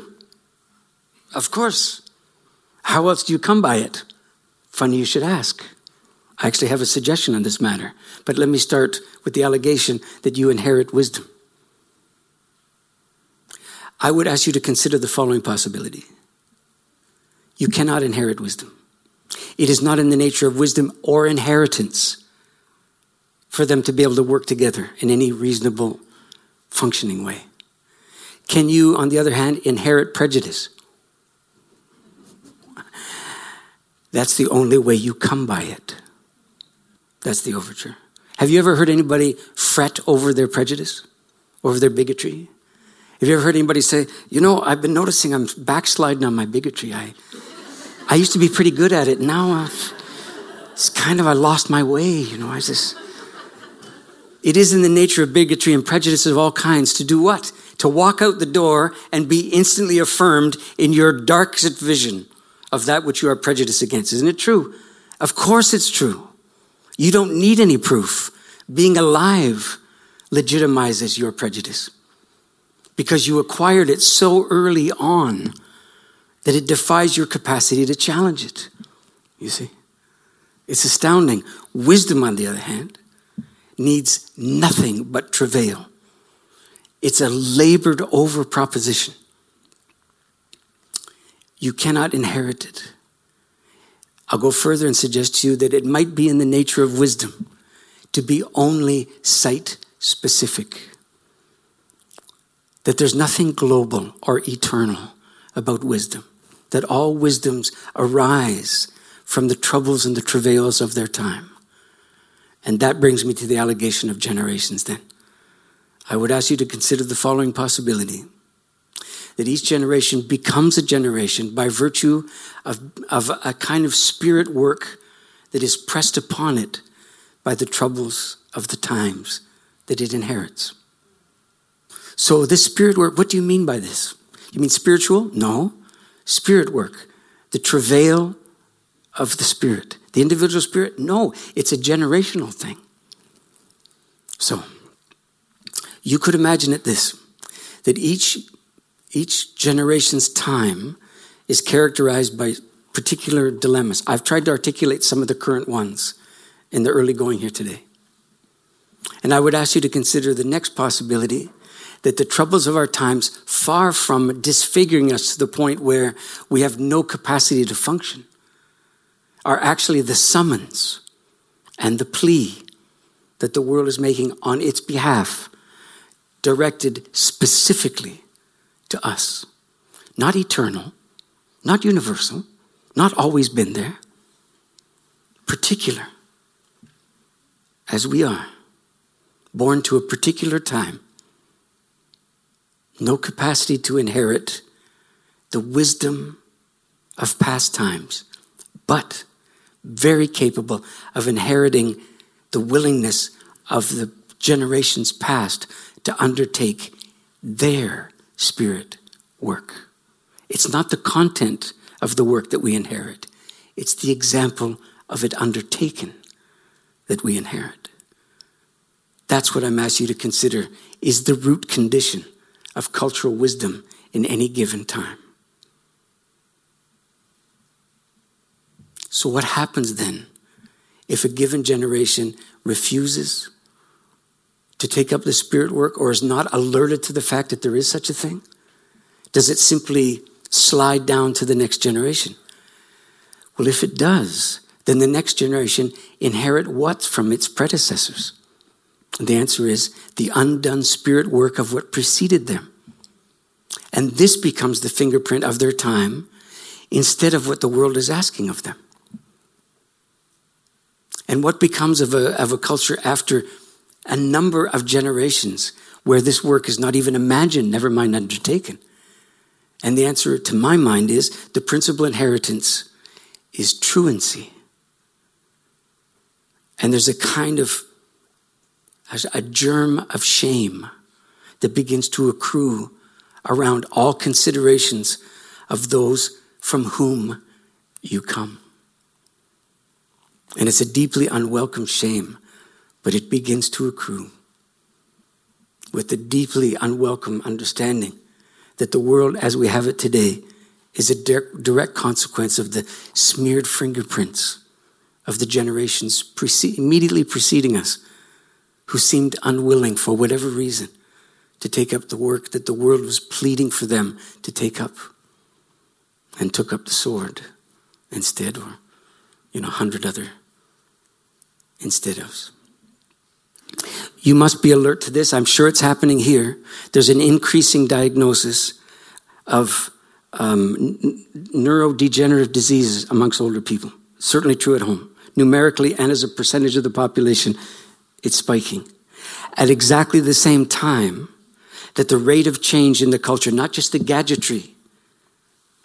Of course. How else do you come by it? Funny you should ask. I actually have a suggestion on this matter, but let me start with the allegation that you inherit wisdom. I would ask you to consider the following possibility you cannot inherit wisdom. It is not in the nature of wisdom or inheritance for them to be able to work together in any reasonable, functioning way. Can you, on the other hand, inherit prejudice? That's the only way you come by it. That's the overture. Have you ever heard anybody fret over their prejudice, over their bigotry? Have you ever heard anybody say, you know, I've been noticing I'm backsliding on my bigotry. I, I used to be pretty good at it. Now I've, it's kind of, I lost my way. You know, I just, it is in the nature of bigotry and prejudices of all kinds to do what? To walk out the door and be instantly affirmed in your darkest vision of that which you are prejudiced against. Isn't it true? Of course it's true. You don't need any proof. Being alive legitimizes your prejudice because you acquired it so early on that it defies your capacity to challenge it. You see? It's astounding. Wisdom, on the other hand, needs nothing but travail. It's a labored over proposition. You cannot inherit it. I'll go further and suggest to you that it might be in the nature of wisdom to be only site specific. That there's nothing global or eternal about wisdom. That all wisdoms arise from the troubles and the travails of their time. And that brings me to the allegation of generations then. I would ask you to consider the following possibility that each generation becomes a generation by virtue of, of a kind of spirit work that is pressed upon it by the troubles of the times that it inherits. So, this spirit work, what do you mean by this? You mean spiritual? No. Spirit work, the travail of the spirit. The individual spirit? No, it's a generational thing. So, you could imagine it this that each, each generation's time is characterized by particular dilemmas. I've tried to articulate some of the current ones in the early going here today. And I would ask you to consider the next possibility that the troubles of our times, far from disfiguring us to the point where we have no capacity to function, are actually the summons and the plea that the world is making on its behalf, directed specifically to us. Not eternal, not universal, not always been there, particular as we are, born to a particular time. No capacity to inherit the wisdom of past times, but very capable of inheriting the willingness of the generations past to undertake their spirit work. It's not the content of the work that we inherit, it's the example of it undertaken that we inherit. That's what I'm asking you to consider is the root condition of cultural wisdom in any given time. So, what happens then if a given generation refuses to take up the spirit work or is not alerted to the fact that there is such a thing? Does it simply slide down to the next generation? Well, if it does, then the next generation inherit what from its predecessors? And the answer is the undone spirit work of what preceded them. And this becomes the fingerprint of their time instead of what the world is asking of them. And what becomes of a, of a culture after a number of generations where this work is not even imagined, never mind undertaken? And the answer to my mind is the principal inheritance is truancy. And there's a kind of a germ of shame that begins to accrue around all considerations of those from whom you come. And it's a deeply unwelcome shame, but it begins to accrue with the deeply unwelcome understanding that the world as we have it today is a direct consequence of the smeared fingerprints of the generations precede, immediately preceding us who seemed unwilling for whatever reason to take up the work that the world was pleading for them to take up and took up the sword instead, or, you know, a hundred other instead of. You must be alert to this. I'm sure it's happening here. There's an increasing diagnosis of um, neurodegenerative diseases amongst older people. Certainly true at home. Numerically and as a percentage of the population, it's spiking. At exactly the same time, that the rate of change in the culture, not just the gadgetry,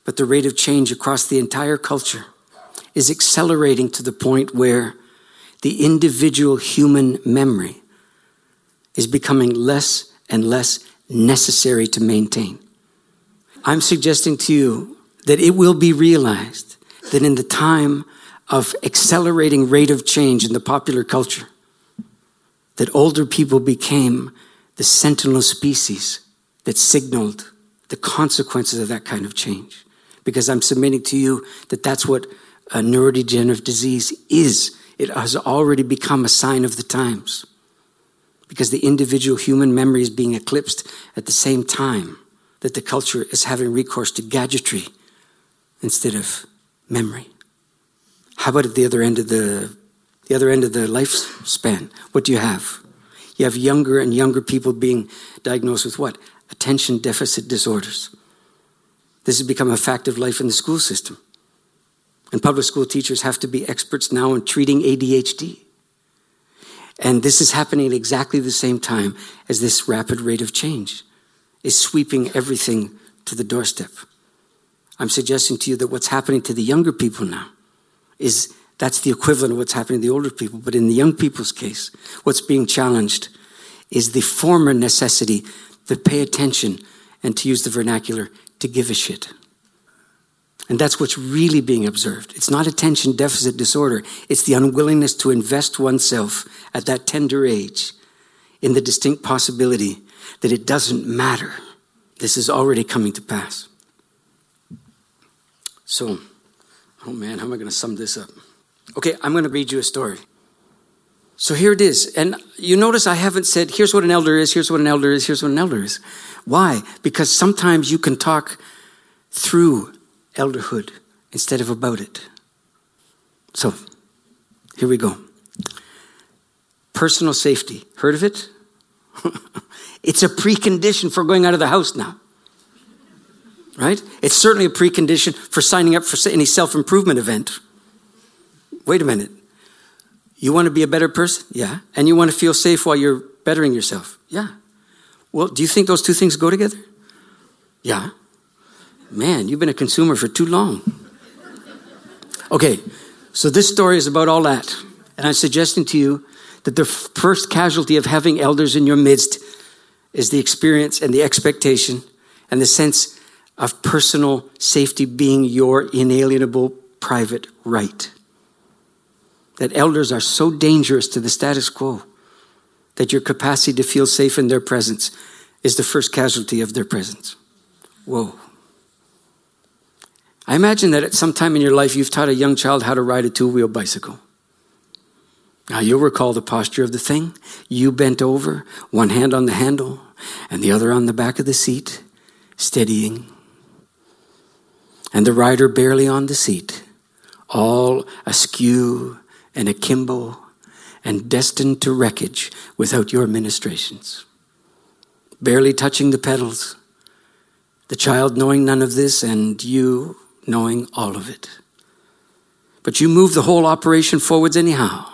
but the rate of change across the entire culture, is accelerating to the point where the individual human memory is becoming less and less necessary to maintain. I'm suggesting to you that it will be realized that in the time of accelerating rate of change in the popular culture, that older people became the sentinel species that signaled the consequences of that kind of change. Because I'm submitting to you that that's what a neurodegenerative disease is. It has already become a sign of the times. Because the individual human memory is being eclipsed at the same time that the culture is having recourse to gadgetry instead of memory. How about at the other end of the the other end of the lifespan? What do you have? You have younger and younger people being diagnosed with what? Attention deficit disorders. This has become a fact of life in the school system. And public school teachers have to be experts now in treating ADHD. And this is happening at exactly the same time as this rapid rate of change is sweeping everything to the doorstep. I'm suggesting to you that what's happening to the younger people now is that's the equivalent of what's happening to the older people. But in the young people's case, what's being challenged is the former necessity to pay attention and to use the vernacular, to give a shit. And that's what's really being observed. It's not attention deficit disorder, it's the unwillingness to invest oneself at that tender age in the distinct possibility that it doesn't matter. This is already coming to pass. So, oh man, how am I going to sum this up? Okay, I'm going to read you a story. So here it is. And you notice I haven't said, here's what an elder is, here's what an elder is, here's what an elder is. Why? Because sometimes you can talk through elderhood instead of about it. So, here we go. Personal safety. Heard of it? *laughs* it's a precondition for going out of the house now. Right? It's certainly a precondition for signing up for any self improvement event. Wait a minute. You want to be a better person? Yeah. And you want to feel safe while you're bettering yourself? Yeah. Well, do you think those two things go together? Yeah. Man, you've been a consumer for too long. Okay, so this story is about all that. And I'm suggesting to you that the first casualty of having elders in your midst is the experience and the expectation and the sense of personal safety being your inalienable private right that elders are so dangerous to the status quo that your capacity to feel safe in their presence is the first casualty of their presence. Whoa. I imagine that at some time in your life you've taught a young child how to ride a two wheel bicycle. Now you'll recall the posture of the thing. You bent over, one hand on the handle and the other on the back of the seat, steadying. And the rider barely on the seat, all askew and akimbo and destined to wreckage without your ministrations. Barely touching the pedals, the child knowing none of this, and you knowing all of it. But you move the whole operation forwards anyhow,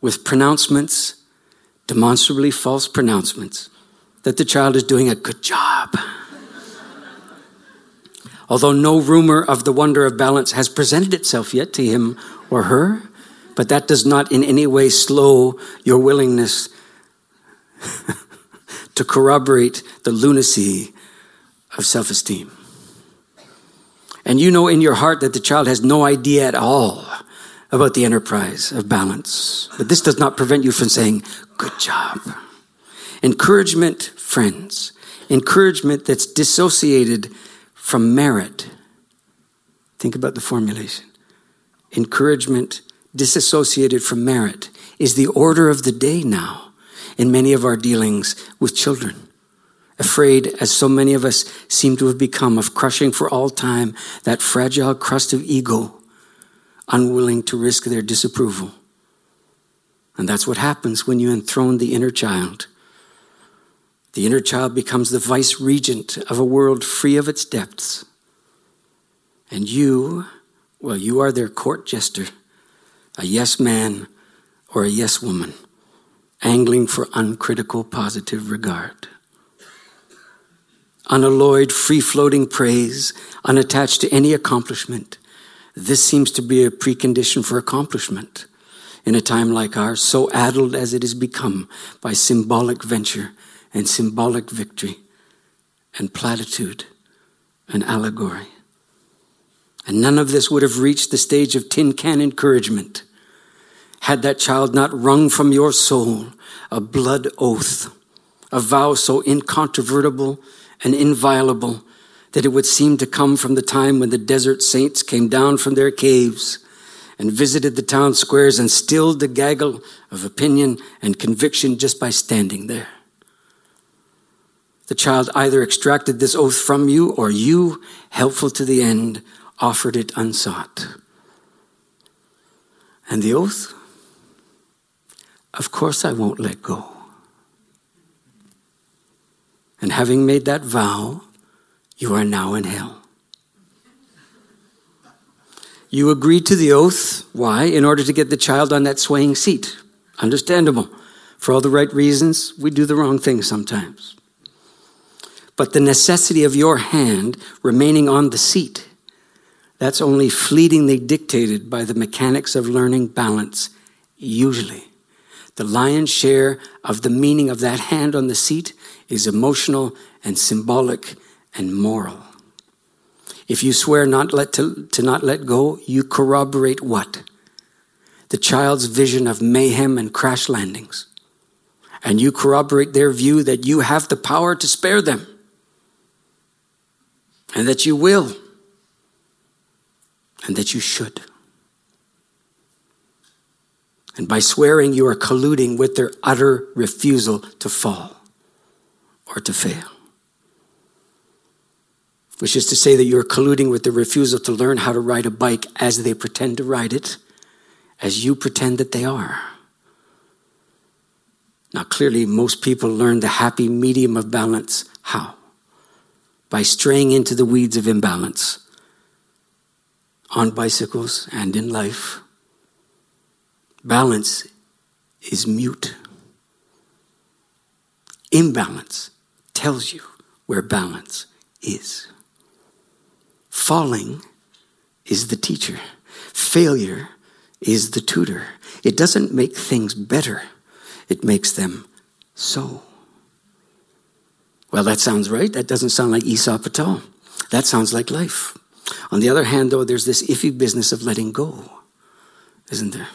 with pronouncements, demonstrably false pronouncements, that the child is doing a good job. *laughs* Although no rumor of the wonder of balance has presented itself yet to him or her, but that does not in any way slow your willingness *laughs* to corroborate the lunacy of self esteem. And you know in your heart that the child has no idea at all about the enterprise of balance. But this does not prevent you from saying, Good job. Encouragement, friends, encouragement that's dissociated from merit. Think about the formulation encouragement disassociated from merit is the order of the day now in many of our dealings with children. Afraid, as so many of us seem to have become, of crushing for all time that fragile crust of ego, unwilling to risk their disapproval. And that's what happens when you enthrone the inner child. The inner child becomes the vice regent of a world free of its depths. And you, well, you are their court jester, a yes man or a yes woman, angling for uncritical positive regard. Unalloyed, free floating praise, unattached to any accomplishment. This seems to be a precondition for accomplishment in a time like ours, so addled as it has become by symbolic venture and symbolic victory and platitude and allegory. And none of this would have reached the stage of tin can encouragement had that child not wrung from your soul a blood oath, a vow so incontrovertible and inviolable that it would seem to come from the time when the desert saints came down from their caves and visited the town squares and stilled the gaggle of opinion and conviction just by standing there. The child either extracted this oath from you or you, helpful to the end, offered it unsought. And the oath? Of course, I won't let go. And having made that vow, you are now in hell. You agreed to the oath. Why? In order to get the child on that swaying seat. Understandable. For all the right reasons, we do the wrong thing sometimes. But the necessity of your hand remaining on the seat that's only fleetingly dictated by the mechanics of learning balance, usually. The lion's share of the meaning of that hand on the seat is emotional and symbolic and moral. If you swear not let to, to not let go, you corroborate what? The child's vision of mayhem and crash landings. And you corroborate their view that you have the power to spare them. And that you will and that you should. And by swearing, you are colluding with their utter refusal to fall or to fail. Which is to say that you're colluding with the refusal to learn how to ride a bike as they pretend to ride it, as you pretend that they are. Now, clearly, most people learn the happy medium of balance. How? By straying into the weeds of imbalance on bicycles and in life. Balance is mute. Imbalance tells you where balance is. Falling is the teacher. Failure is the tutor. It doesn't make things better it makes them so. Well, that sounds right. That doesn't sound like Aesop at all. That sounds like life. On the other hand, though, there's this iffy business of letting go, isn't there?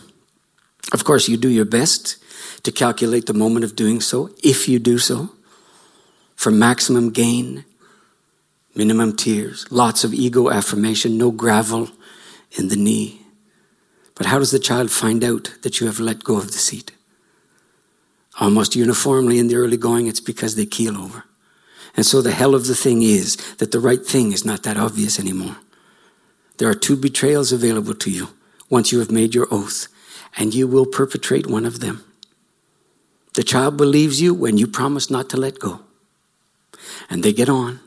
Of course, you do your best to calculate the moment of doing so, if you do so, for maximum gain, minimum tears, lots of ego affirmation, no gravel in the knee. But how does the child find out that you have let go of the seat? Almost uniformly in the early going, it's because they keel over. And so the hell of the thing is that the right thing is not that obvious anymore. There are two betrayals available to you once you have made your oath, and you will perpetrate one of them. The child believes you when you promise not to let go. And they get on,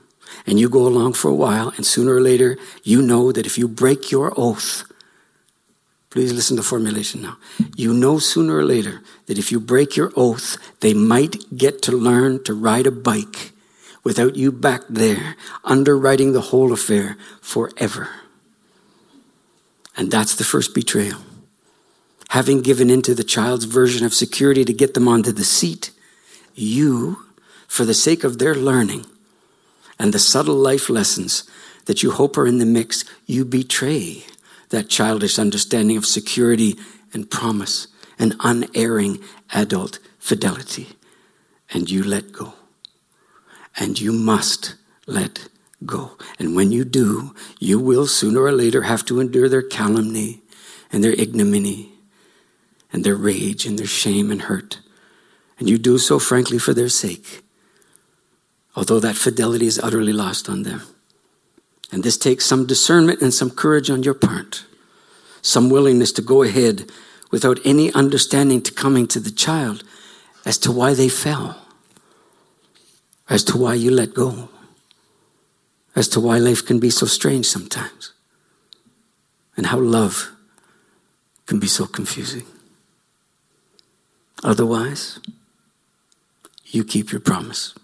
and you go along for a while, and sooner or later, you know that if you break your oath, Please listen to formulation now. You know sooner or later that if you break your oath, they might get to learn to ride a bike without you back there, underwriting the whole affair forever. And that's the first betrayal. Having given into the child's version of security to get them onto the seat, you, for the sake of their learning and the subtle life lessons that you hope are in the mix, you betray that childish understanding of security and promise and unerring adult fidelity. And you let go. And you must let go. And when you do, you will sooner or later have to endure their calumny and their ignominy and their rage and their shame and hurt. And you do so, frankly, for their sake, although that fidelity is utterly lost on them. And this takes some discernment and some courage on your part, some willingness to go ahead without any understanding to coming to the child as to why they fell, as to why you let go, as to why life can be so strange sometimes, and how love can be so confusing. Otherwise, you keep your promise.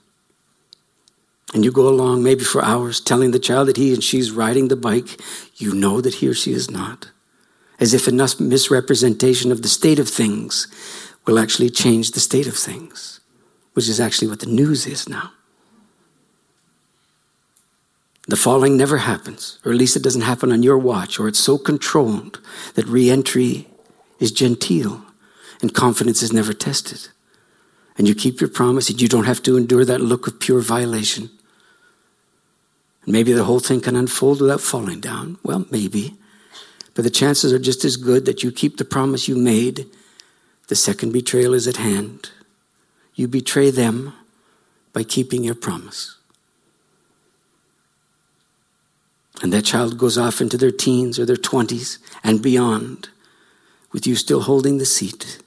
And you go along maybe for hours telling the child that he and she's riding the bike. You know that he or she is not. As if enough misrepresentation of the state of things will actually change the state of things, which is actually what the news is now. The falling never happens, or at least it doesn't happen on your watch, or it's so controlled that re entry is genteel and confidence is never tested. And you keep your promise and you don't have to endure that look of pure violation. Maybe the whole thing can unfold without falling down. Well, maybe. But the chances are just as good that you keep the promise you made. The second betrayal is at hand. You betray them by keeping your promise. And that child goes off into their teens or their 20s and beyond with you still holding the seat.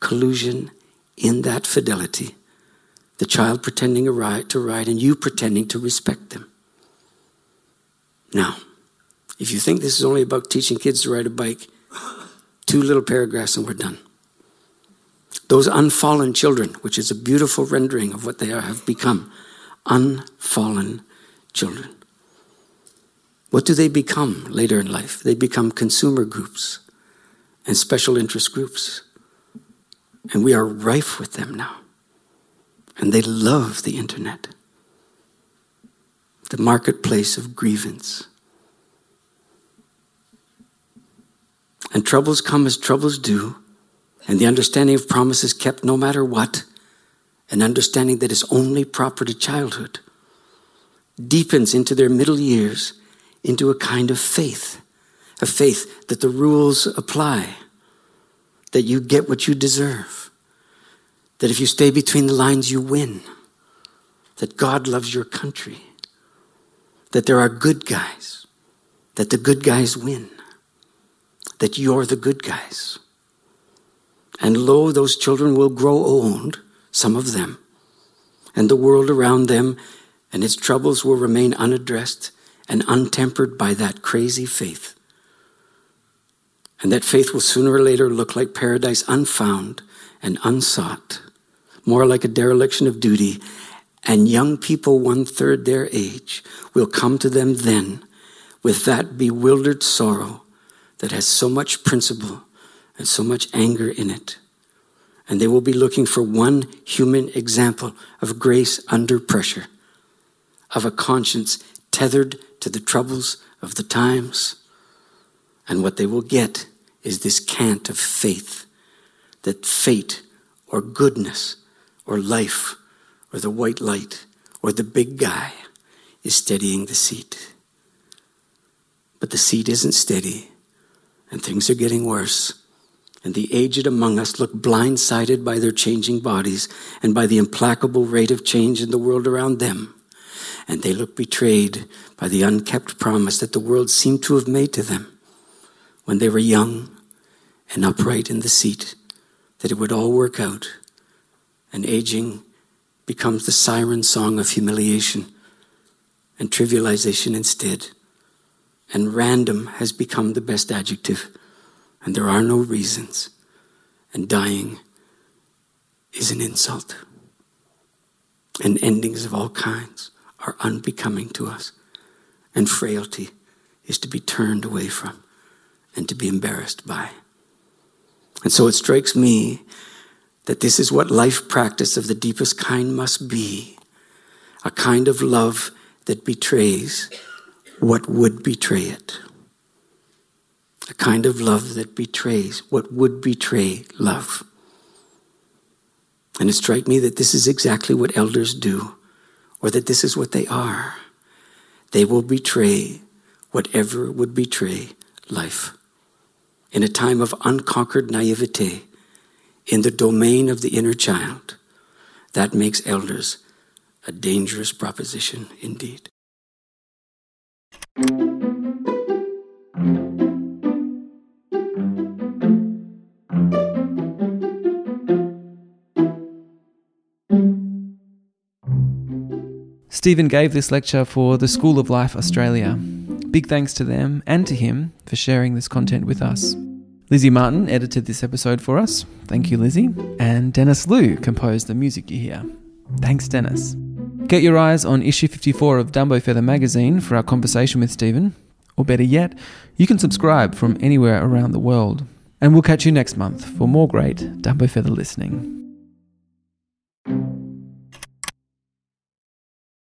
Collusion in that fidelity. The child pretending to ride, to ride and you pretending to respect them. Now, if you think this is only about teaching kids to ride a bike, two little paragraphs and we're done. Those unfallen children, which is a beautiful rendering of what they are, have become unfallen children. What do they become later in life? They become consumer groups and special interest groups. And we are rife with them now. And they love the internet the marketplace of grievance. And troubles come as troubles do, and the understanding of promises kept no matter what, an understanding that is only proper to childhood, deepens into their middle years into a kind of faith, a faith that the rules apply, that you get what you deserve, that if you stay between the lines, you win, that God loves your country, that there are good guys, that the good guys win, that you're the good guys. And lo, those children will grow old, some of them, and the world around them and its troubles will remain unaddressed and untempered by that crazy faith. And that faith will sooner or later look like paradise unfound and unsought, more like a dereliction of duty. And young people, one third their age, will come to them then with that bewildered sorrow that has so much principle and so much anger in it. And they will be looking for one human example of grace under pressure, of a conscience tethered to the troubles of the times. And what they will get is this cant of faith that fate or goodness or life or the white light or the big guy is steadying the seat. But the seat isn't steady, and things are getting worse. And the aged among us look blindsided by their changing bodies and by the implacable rate of change in the world around them. And they look betrayed by the unkept promise that the world seemed to have made to them when they were young and upright in the seat, that it would all work out. And aging becomes the siren song of humiliation and trivialization instead. And random has become the best adjective, and there are no reasons. And dying is an insult. And endings of all kinds are unbecoming to us. And frailty is to be turned away from and to be embarrassed by. And so it strikes me that this is what life practice of the deepest kind must be a kind of love that betrays what would betray it. A kind of love that betrays what would betray love. And it strikes me that this is exactly what elders do, or that this is what they are. They will betray whatever would betray life in a time of unconquered naivete in the domain of the inner child, that makes elders a dangerous proposition indeed. Stephen gave this lecture for the School of Life Australia. Big thanks to them and to him for sharing this content with us. Lizzie Martin edited this episode for us. Thank you, Lizzie. And Dennis Liu composed the music you hear. Thanks, Dennis. Get your eyes on issue 54 of Dumbo Feather magazine for our conversation with Stephen. Or better yet, you can subscribe from anywhere around the world. And we'll catch you next month for more great Dumbo Feather listening.